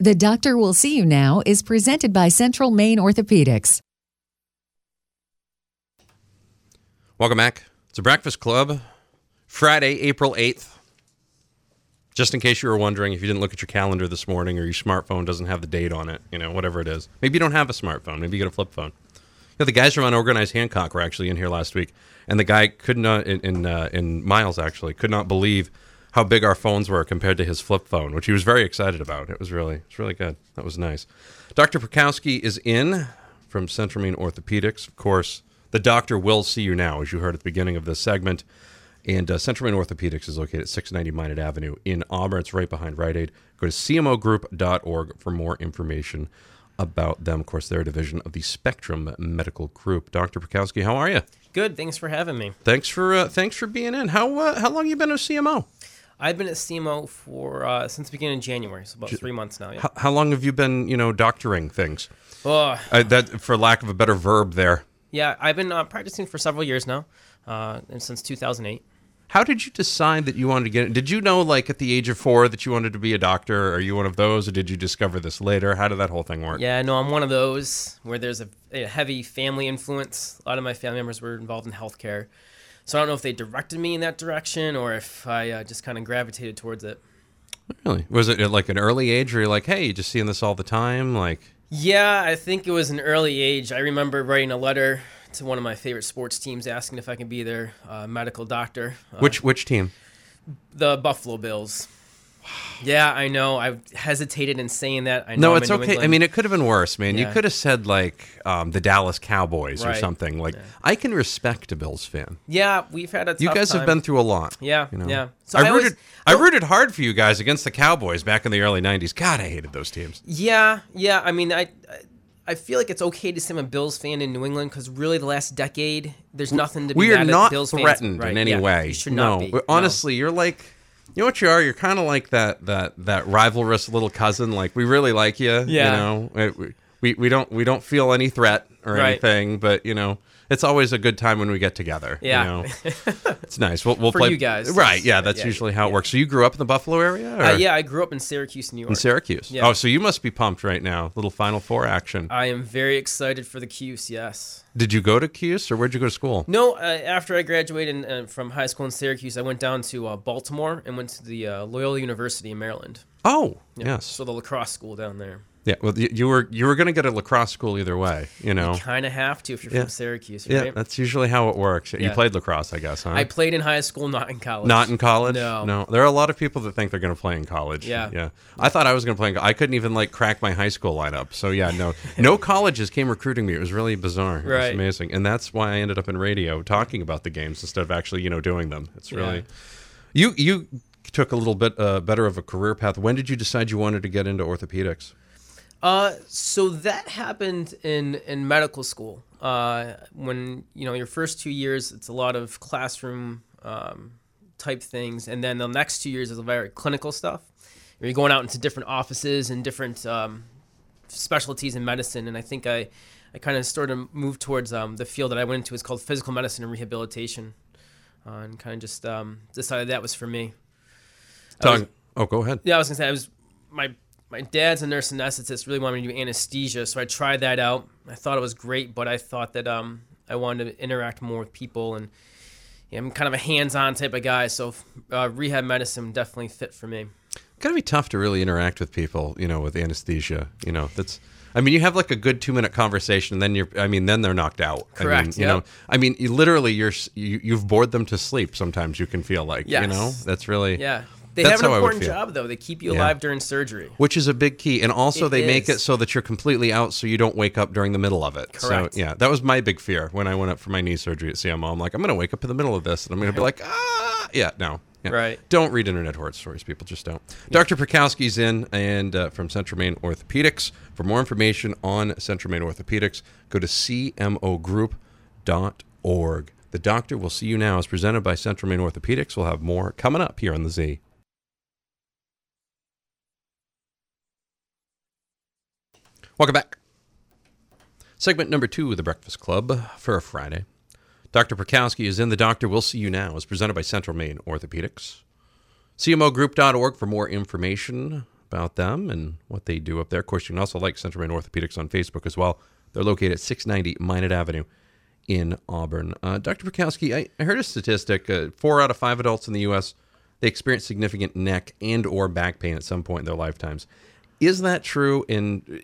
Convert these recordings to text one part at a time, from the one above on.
The Doctor Will See You Now is presented by Central Maine Orthopedics. Welcome back. It's a Breakfast Club, Friday, April 8th. Just in case you were wondering if you didn't look at your calendar this morning or your smartphone doesn't have the date on it, you know, whatever it is. Maybe you don't have a smartphone. Maybe you get a flip phone. Yeah, the guys from Unorganized Hancock were actually in here last week, and the guy could not, in in, uh, in Miles actually, could not believe how big our phones were compared to his flip phone, which he was very excited about. It was really, it's really good. That was nice. Dr. Perkowski is in from Central Maine Orthopedics. Of course, the doctor will see you now, as you heard at the beginning of this segment. And uh, Central Maine Orthopedics is located at 690 Minot Avenue in Auburn. It's right behind Rite Aid. Go to cmogroup.org for more information about them. Of course, they're a division of the Spectrum Medical Group. Dr. Perkowski, how are you? Good. Thanks for having me. Thanks for uh, thanks for being in. How uh, how long you been a CMO? I've been at CMO for uh, since the beginning of January, so about three months now. Yeah. How, how long have you been, you know, doctoring things? Oh, Uh, that, for lack of a better verb, there. yeah. I've been uh, practicing for several years now, uh, and since 2008. How did you decide that you wanted to get it? Did you know, like, at the age of four, that you wanted to be a doctor? Are you one of those, or did you discover this later? How did that whole thing work? Yeah, no, I'm one of those where there's a, a heavy family influence. A lot of my family members were involved in healthcare, so I don't know if they directed me in that direction or if I uh, just kind of gravitated towards it. Really? Was it at like an early age, where you're like, hey, you just seeing this all the time? Like, Yeah, I think it was an early age. I remember writing a letter to one of my favorite sports teams asking if I could be their uh, medical doctor. Uh, which which team? the Buffalo Bills. Yeah, I know. I hesitated in saying that. I know No, it's okay. I mean, it could have been worse, man. You could have said like um, the Dallas Cowboys or something. Like, I can respect a Bills fan. yeah, we've had a. Tough You guys have been through a lot. Yeah, you know? yeah. So I, I always- rooted. I rooted hard for you guys against the Cowboys back in the early '90s. God, I hated those teams. Yeah, yeah. I mean, I, I- I feel like it's okay to say I'm a Bills fan in New England because really the last decade, there's nothing to be We are mad at not Bills fans. threatened Right, in any yeah, way. You should no, not be. but honestly, you're like, you know what you are. You're kind of like that that that rivalrous little cousin. Like we really like you. Yeah. You know, we, we we don't we don't feel any threat or Right. anything, but you know. It's always a good time when we get together. Yeah. you know? it's nice. We'll, we'll For play you guys. right? Yeah, that's Yeah, usually how it yeah. works. So you grew up in the Buffalo area? Uh, yeah, I grew up in Syracuse, New York. in Syracuse. Yeah. Oh, so you must be pumped right now. Little Final Four action. I am very excited for the Cuse. Yes. Did you go to Cuse or where'd you go to school? No, uh, after I graduated uh, from high school in Syracuse, I went down to uh, Baltimore and went to the uh, Loyola University in Maryland. Oh, Yeah, yes. So the lacrosse school down there. Yeah. Well, you, you were you were going to get a lacrosse school either way. You know. Kind of have to if you're Yeah. from Syracuse, right? Yeah, that's usually how it works. You Yeah. played lacrosse, I guess, huh? I played in high school, not in college. Not in college. No. no. There are a lot of people that think they're going to play in college. Yeah. yeah. I thought I was going to play. In, I couldn't even like crack my high school lineup. So yeah, no, no colleges came recruiting me. It was really bizarre. It was Right. amazing, and that's why I ended up in radio talking about the games instead of actually you know doing them. It's really you you took a little bit uh, better of a career path. When did you decide you wanted to get into orthopedics? Uh, so that happened in in medical school. Uh, when you know your first two years, it's a lot of classroom um, type things, and then the next two years is very clinical stuff. You're going out into different offices and different um, specialties in medicine, and I think I I kind of started to move towards um, the field that I went into. is called physical medicine and rehabilitation, uh, and kind of just um, decided that was for me. I was- oh, go ahead. yeah, I was gonna say I was my my dad's a nurse anesthetist. Really wanted me to do anesthesia, so I tried that out. I thought it was great, but I thought that um I wanted to interact more with people, and yeah, I'm kind of a hands-on type of guy. So uh, rehab medicine definitely fit for me. gotta be tough to really interact with people, you know, with anesthesia. You know, that's. I mean, you have like a good two minute conversation, and then you're. I mean, then they're knocked out. I mean, Correct, you yep. know, I mean, you literally, you're. You, you've bored them to sleep. Sometimes you can feel like, you know, that's really. Yeah, they That's have an how I would important job though. They keep you Yeah. alive during surgery. Which is a big key, and also It they make it so that you're completely out, so you don't wake up during the middle of it. Correct. So yeah, that was my big fear when I went up for my knee surgery at CMO. I'm like, I'm gonna wake up in the middle of this, and I'm gonna be like, ah, yeah, no, Yeah. Right. Don't read internet horror stories, people. Just don't. Dr. Perkowski's in and uh, from Central Maine Orthopedics. For more information on Central Maine Orthopedics, go to cmogroup.org. The doctor will see you now is presented by Central Maine Orthopedics. We'll have more coming up here on the Z. Welcome back. Segment number two of the Breakfast Club for a Friday. Dr. Perkowski is in. The Doctor Will See You Now is presented by Central Maine Orthopedics. CMOgroup.org for more information. about them and what they do up there. Of course, you can also like Central Maine Orthopedics on Facebook as well. They're located at 690 Minot Avenue in Auburn. Uh, Dr. Perkowski, I, I heard a statistic: uh, four out of five adults in the U.S. they experience significant neck and or back pain at some point in their lifetimes. Is that true? And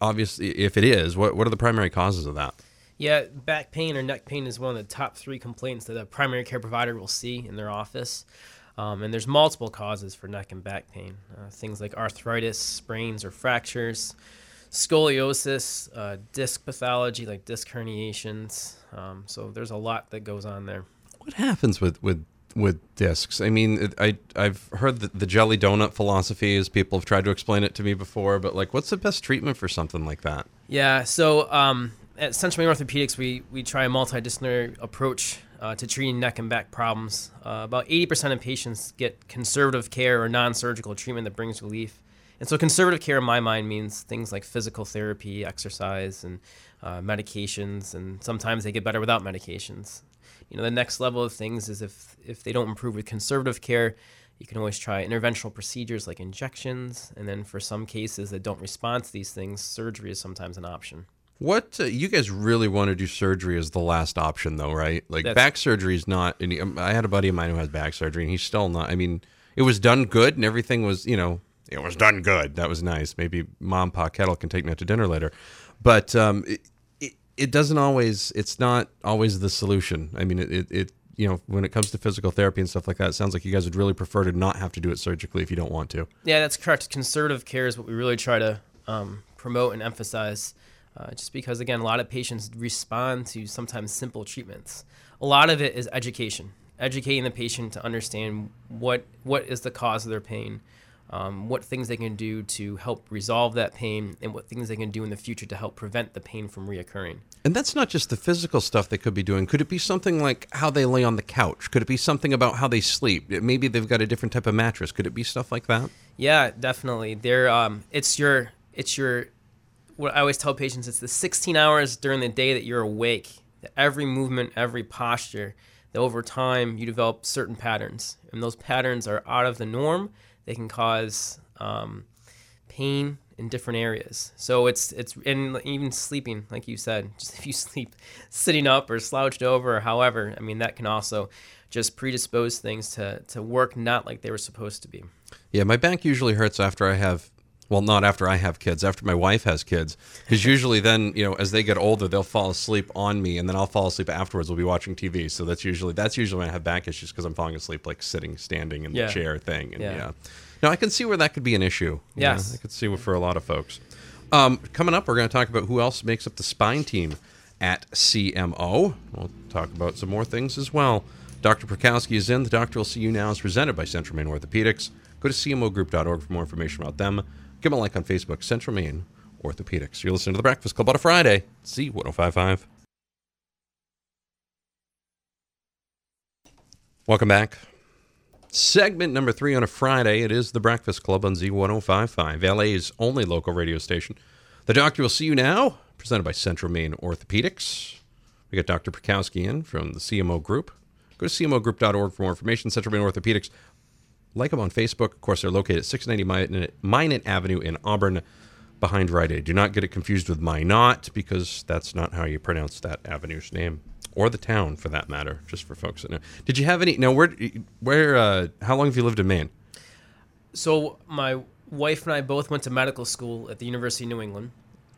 obviously, if it is, what what are the primary causes of that? Yeah, back pain or neck pain is one of the top three complaints that a primary care provider will see in their office. Um, and there's multiple causes for neck and back pain. Uh, things like arthritis, sprains or fractures, scoliosis, uh, disc pathology like disc herniations. Um, so there's a lot that goes on there. What happens with with with discs? I mean, I I've heard the, the jelly donut philosophy as people have tried to explain it to me before, but like, what's the best treatment for something like that? Yeah, so um, at Central Maine Orthopedics, we we try a multidisciplinary approach uh, to treating neck and back problems. Uh, about 80% of patients get conservative care or non-surgical treatment that brings relief. And so, conservative care in my mind means things like physical therapy, exercise, and uh, medications. And sometimes they get better without medications. You know, the next level of things is if if they don't improve with conservative care, you can always try interventional procedures like injections. And then for some cases that don't respond to these things, surgery is sometimes an option. What uh, you guys really want to do surgery as the last option, though, right? Like That's- back surgery is not. Any, um, I had a buddy of mine who has back surgery, and he's still not. I mean, it was done good, and everything was, you know, it was done good. That was nice. Maybe mom, pa, kettle can take me out to dinner later, but um, it, it doesn't always. It's not always the solution. I mean, it, it it you know when it comes to physical therapy and stuff like that, it sounds like you guys would really prefer to not have to do it surgically if you don't want to. Yeah, that's correct. Conservative care is what we really try to um, promote and emphasize. Uh, just because, again, a lot of patients respond to sometimes simple treatments. A lot of it is education, educating the patient to understand what what is the cause of their pain, um, what things they can do to help resolve that pain, and what things they can do in the future to help prevent the pain from reoccurring. And that's not just the physical stuff they could be doing. Could it be something like how they lay on the couch? Could it be something about how they sleep? Maybe they've got a different type of mattress. Could it be stuff like that? Yeah, definitely. There, um, it's your, it's your. What I always tell patients, it's the 16 hours during the day that you're awake. That every movement, every posture, that over time you develop certain patterns, and those patterns are out of the norm. They can cause um, pain in different areas. So it's it's and even sleeping, like you said, just if you sleep sitting up or slouched over or however, I mean that can also just predispose things to to work not like they were supposed to be. Yeah, my back usually hurts after I have. Well, not after I have kids. After my wife has kids, because usually then you know as they get older, they'll fall asleep on me, and then I'll fall asleep afterwards. We'll be watching TV, so that's usually that's usually when I have back issues because I'm falling asleep like sitting, standing in the Yeah. chair thing. And yeah. Yeah. no, I can see where that could be an issue. Yeah, I could see for a lot of folks. Um, coming up, we're going to talk about who else makes up the spine team at CMO. We'll talk about some more things as well. Dr. Perkowski is in. The doctor will see you now is presented by Central Maine Orthopedics. Go to cmogroup.org for more information about them. Give them a like on Facebook, Central Maine Orthopedics. You're listening to The Breakfast Club on a Friday, Z1055. Welcome back. Segment number three on a Friday. It is The Breakfast Club on Z1055, LA's only local radio station. The doctor will see you now, presented by Central Maine Orthopedics. We got Dr. Perkowski in from the CMO Group. Go to cmogroup.org for more information. Central Maine Orthopedics. Like them on Facebook. Of course, they're located at 690 Minot, Avenue in Auburn, behind Rite Aid. Do not get it confused with Minot, because that's not how you pronounce that avenue's name, or the town for that matter. Just for folks that know. Did you have any? No, where? Where? Uh, how long have you lived in Maine? So my wife and I both went to medical school at the University of New England.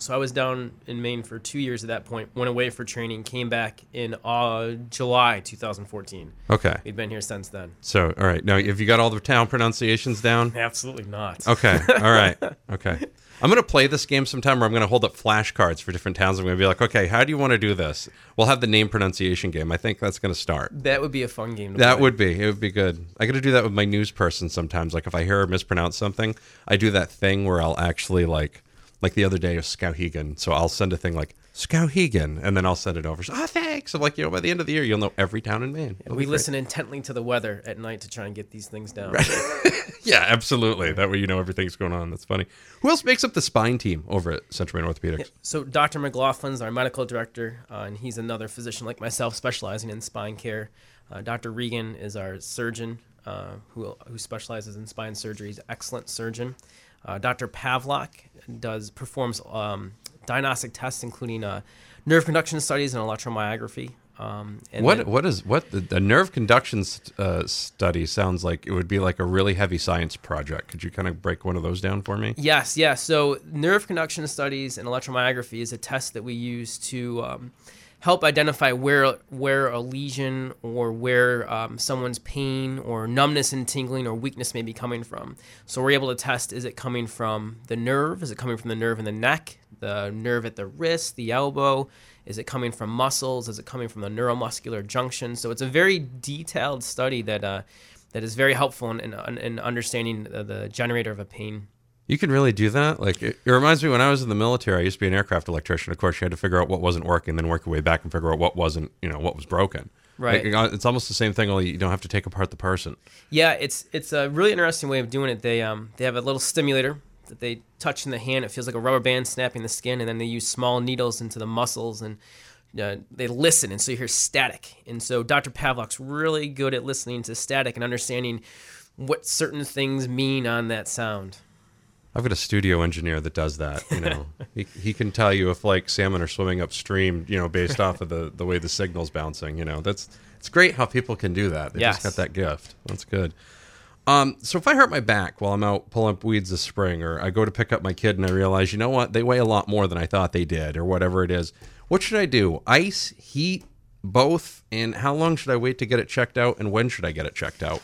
So I was down in Maine for two years at that point. Went away for training. Came back in uh, July 2014. Okay. We've been here since then. So, all right. Now, have you got all the town pronunciations down? Absolutely not. Okay. All right. Okay. I'm going to play this game sometime where I'm going to hold up flashcards for different towns. I'm going to be like, okay, how do you want to do this? We'll have the name pronunciation game. I think that's going to start. That would be a fun game. To That play. would be. It would be good. I got to do that with my news person sometimes. Like if I hear her mispronounce something, I do that thing where I'll actually like, like the other day of Skowhegan. So I'll send a thing like Skowhegan, and then I'll send it over. So, oh, thanks. I'm like, you know, by the end of the year, you'll know every town in Maine. We great. listen intently to the weather at night to try and get these things down. Yeah, absolutely. That way you know everything's going on. That's funny. Who else makes up the spine team over at Central Maine Orthopedics? So Dr. McLaughlin's our medical director, uh, and he's another physician like myself, specializing in spine care. Uh, Dr. Regan is our surgeon, uh, who who specializes in spine surgery. He's an excellent surgeon. Uh, Dr. Pavlak does performs um, diagnostic tests, including uh, nerve conduction studies and electromyography. Um, and what then- what is what the, the nerve conduction st- uh, study sounds like? It would be like a really heavy science project. Could you kind of break one of those down for me? Yes, yes. So nerve conduction studies and electromyography is a test that we use to um, help identify where where a lesion or where um, someone's pain or numbness and tingling or weakness may be coming from. So we're able to test: is it coming from the nerve? Is it coming from the nerve in the neck? The nerve at the wrist, the elbow? Is it coming from muscles? Is it coming from the neuromuscular junction? So it's a very detailed study that uh, that is very helpful in, in, in understanding the, the generator of a pain. You can really do that. Like it, it reminds me when I was in the military. I used to be an aircraft electrician. Of course, you had to figure out what wasn't working, then work your way back and figure out what wasn't. You know what was broken. Right. Like, it's almost the same thing. Only you don't have to take apart the person. Yeah, it's it's a really interesting way of doing it. They um they have a little stimulator that they touch in the hand. It feels like a rubber band snapping the skin, and then they use small needles into the muscles and. Uh, they listen, and so you hear static. And so Dr. Pavlak's really good at listening to static and understanding what certain things mean on that sound. I've got a studio engineer that does that. You know, he, he can tell you if like salmon are swimming upstream. You know, based off of the the way the signal's bouncing. You know, that's it's great how people can do that. They Yes. just got that gift. That's good. Um, so if I hurt my back while I'm out pulling up weeds this spring, or I go to pick up my kid and I realize, you know what, they weigh a lot more than I thought they did, or whatever it is, what should I do? Ice, heat, both, and how long should I wait to get it checked out, and when should I get it checked out?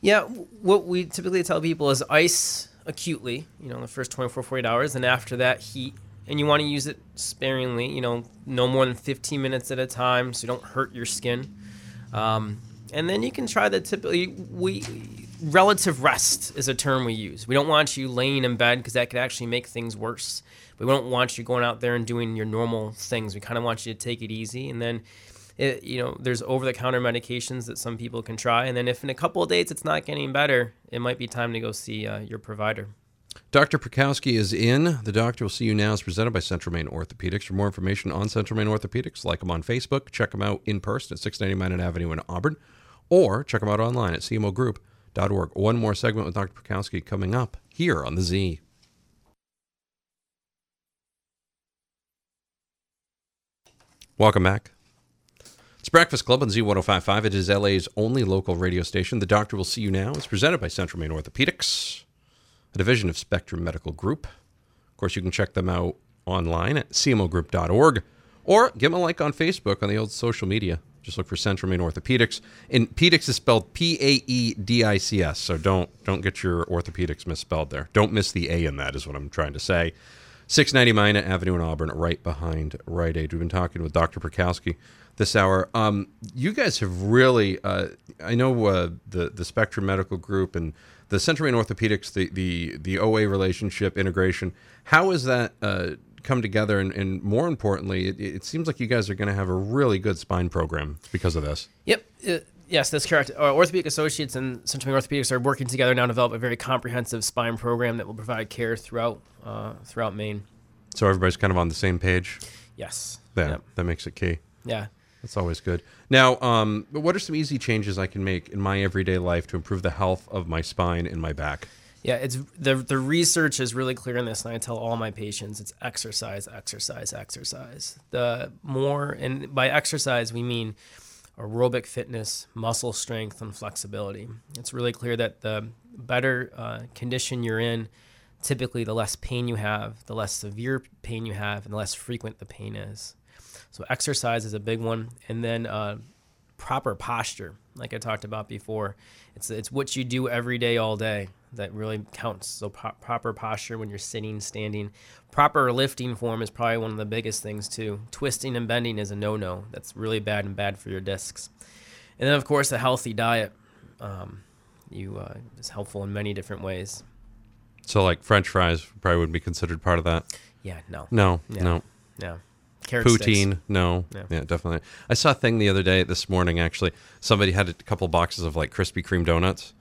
Yeah, what we typically tell people is ice acutely, you know, the first 24, 48 hours, and after that, heat. And you want to use it sparingly, you know, no more than 15 minutes at a time so you don't hurt your skin. Um, and then you can try the typically, we, relative rest is a term we use. We don't want you laying in bed because that could actually make things worse. We don't want you going out there and doing your normal things. We kind of want you to take it easy. And then it, you know, there's over-the-counter medications that some people can try, and then if in a couple of days it's not getting better, it might be time to go see uh, your provider. Dr. Perkowski is in. The Doctor Will See You Now is presented by Central Maine Orthopedics. For more information on Central Maine Orthopedics, like them on Facebook, check them out in person at 690 Minot Avenue in Auburn, or check them out online at cmogroup.org. One more segment with Dr. Perkowski coming up here on the Z. Welcome back. It's Breakfast Club on Z1055. It is LA's only local radio station. The Doctor Will See You Now is presented by Central Maine Orthopedics a division of Spectrum Medical Group. Of course, you can check them out online at cmogroup.org or give them a like on Facebook on the old social media. Just look for Central Maine Orthopedics. And Pedix is spelled P A E D I C S, so don't don't get your orthopedics misspelled there. Don't miss the A in that is what I'm trying to say. 690 Minot Avenue in Auburn, right behind Rite Aid. We've been talking with Dr. Perkowski this hour. Um, you guys have really, uh, I know uh, the the Spectrum Medical Group and the Central Maine Orthopedics, the the the OA relationship integration. How has that uh, come together? And, and more importantly, it, it seems like you guys are going to have a really good spine program because of this. Yep. Uh, yes, that's correct. Our Orthopedic Associates and Central Maine Orthopedics are working together now to develop a very comprehensive spine program that will provide care throughout uh, throughout Maine. So everybody's kind of on the same page. Yes. That Yep. that makes it key. Yeah. That's always good. Now, um, what are some easy changes I can make in my everyday life to improve the health of my spine and my back? Yeah, it's the the research is really clear in this, and I tell all my patients it's exercise, exercise, exercise. The more, and by exercise we mean aerobic fitness, muscle strength, and flexibility. It's really clear that the better uh, condition you're in, typically the less pain you have, the less severe pain you have, and the less frequent the pain is. So exercise is a big one, and then uh, proper posture, like I talked about before. It's it's what you do every day, all day that really counts. So pro- proper posture when you're sitting, standing. Proper lifting form is probably one of the biggest things too. Twisting and bending is a no-no. That's really bad and bad for your discs. And then of course a healthy diet. Um, you uh, is helpful in many different ways. So, like French fries probably wouldn't be considered part of that. Yeah, no, No, Yeah. no. yeah. Carrot. Poutine, no. Yeah. Yeah. definitely. I saw a thing the other day, this morning actually. Somebody had a couple boxes of like Krispy Kreme donuts,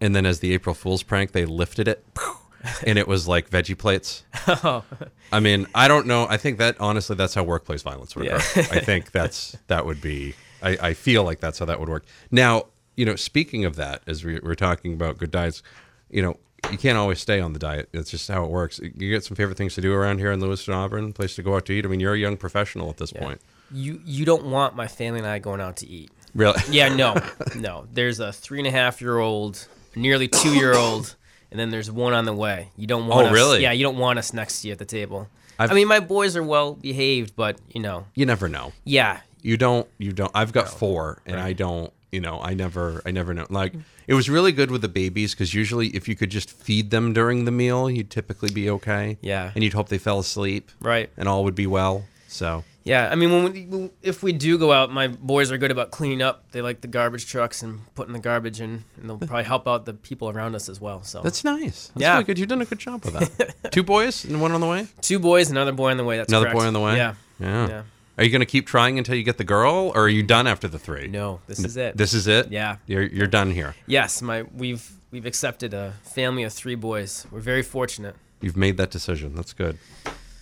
and then as the April Fool's prank, they lifted it, and it was like veggie plates. Oh. I mean, I don't know. I think that honestly, that's how workplace violence would Yeah. I think that's that would be. I, I feel like that's how that would work. Now, you know, speaking of that, as we, we're talking about good diets, you know, you can't always stay on the diet. It's just how it works. You get some favorite things to do around here in Lewiston, Auburn, place to go out to eat. I mean, you're a young professional at this point. You you don't want my family and I going out to eat. Really? Yeah, no, no. There's a three and a half year old, nearly two year old, and then there's one on the way. You don't want. Oh, us, really? Yeah, you don't want us next to you at the table. I've- I mean, my boys are well behaved, but you know, You never know. yeah, You don't. You don't. I've got four, and I don't. You know, I never. I never know. Like mm. it was really good with the babies because usually, if you could just feed them during the meal, you'd typically be okay. Yeah. And you'd hope they fell asleep. Right. And all would be well. So. yeah. I mean, when we, if we do go out, my boys are good about cleaning up. They like the garbage trucks and putting the garbage in, and they'll probably help out the people around us as well. So That's nice. That's Yeah. really good. You've done a good job with that. Two boys and one on the way. two boys, another boy on the way. That's Another correct. boy on the way. Yeah. Yeah. Yeah. Are you going to keep trying until you get the girl, or are you done after the three? No, this is it. This is it. Yeah. You're you're done here. Yes, my we've we've accepted a family of three boys. We're very fortunate. You've made that decision. That's good.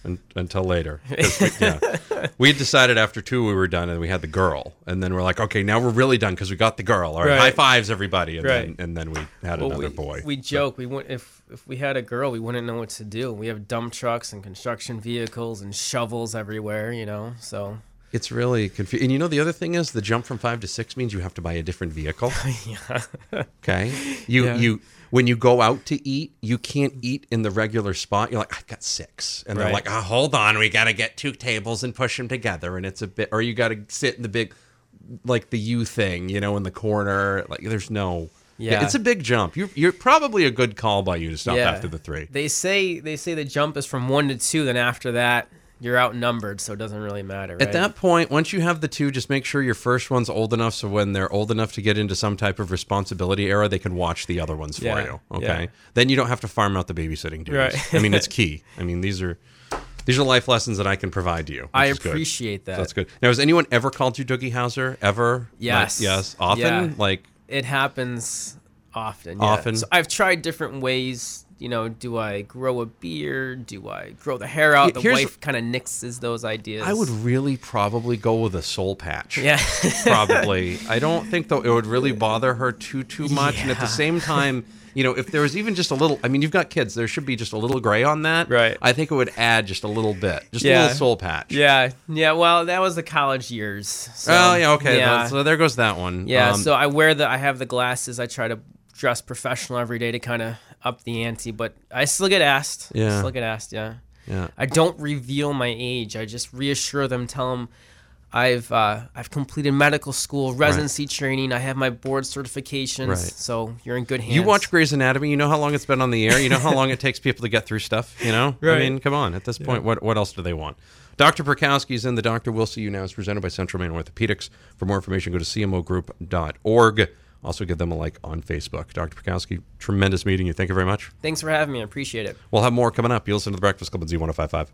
Un until later. We, yeah. we decided after two we were done, and we had the girl, and then we're like, okay, now we're really done because we got the girl. All right, Right. high fives, everybody, and Right. then and then we had Well, another we, boy. We joke we would if if we had a girl, we wouldn't know what to do. We have dump trucks and construction vehicles and shovels everywhere, you know. So It's really confusing. And you know, the other thing is the jump from five to six means you have to buy a different vehicle. Okay. You Yeah. you when you go out to eat, you can't eat in the regular spot. You're like, I've got six, and they're like, oh, hold on, we got to get two tables and push them together, and it's a bit, or you got to sit in the big, like the U thing, you know, in the corner. Like, there's no. Yeah. it's a big jump. You're you're probably a good call by you to stop yeah, after the three. They say they say the jump is from one to two. Then after that, you're outnumbered, so it doesn't really matter. At that point, once you have the two, just make sure your first one's old enough so when they're old enough to get into some type of responsibility era, they can watch the other ones for Yeah, you. Okay. yeah. Then you don't have to farm out the babysitting duties. Right. I mean, it's key. I mean, these are these are life lessons that I can provide you. I appreciate that. So that's good. Now, has anyone ever called you Doogie Howser? Ever? Yes. Yes. Often? Yeah. Like, it happens often. Often? So I've tried different ways. You know, do I grow a beard? Do I grow the hair out? The here's- wife kind of nixes those ideas. I would really probably go with a soul patch. Yeah. probably. I don't think though it would really bother her too too much. And at the same time, you know, if there was even just a little, I mean, you've got kids. There should be just a little gray on that. Right. I think it would add just a little bit, just a little soul patch. yeah. Yeah. Well, that was the college years. So, oh yeah. Okay. Yeah. So there goes that one. yeah. Um, so I wear the. I have the glasses. I try to dress professional every day to kind of up the ante, but I still get asked. Yeah. I Still get asked. Yeah. yeah. I don't reveal my age. I just reassure them, tell them I've uh, I've completed medical school, residency training. I have my board certifications. Right. So you're in good hands. You watch Grey's Anatomy. You know how long it's been on the air. You know how long it takes people to get through stuff. You know. I mean, come on. At this point, what what else do they want? Dr. Perkowski's in. The Doctor Will See You Now is presented by Central Maine Orthopedics. For more information, go to cmogroup.org. Also, give them a like on Facebook. Dr. Perkowski, tremendous meeting you. Thank you very much. Thanks for having me. I appreciate it. We'll have more coming up. You listen to the Breakfast Club on Z1055.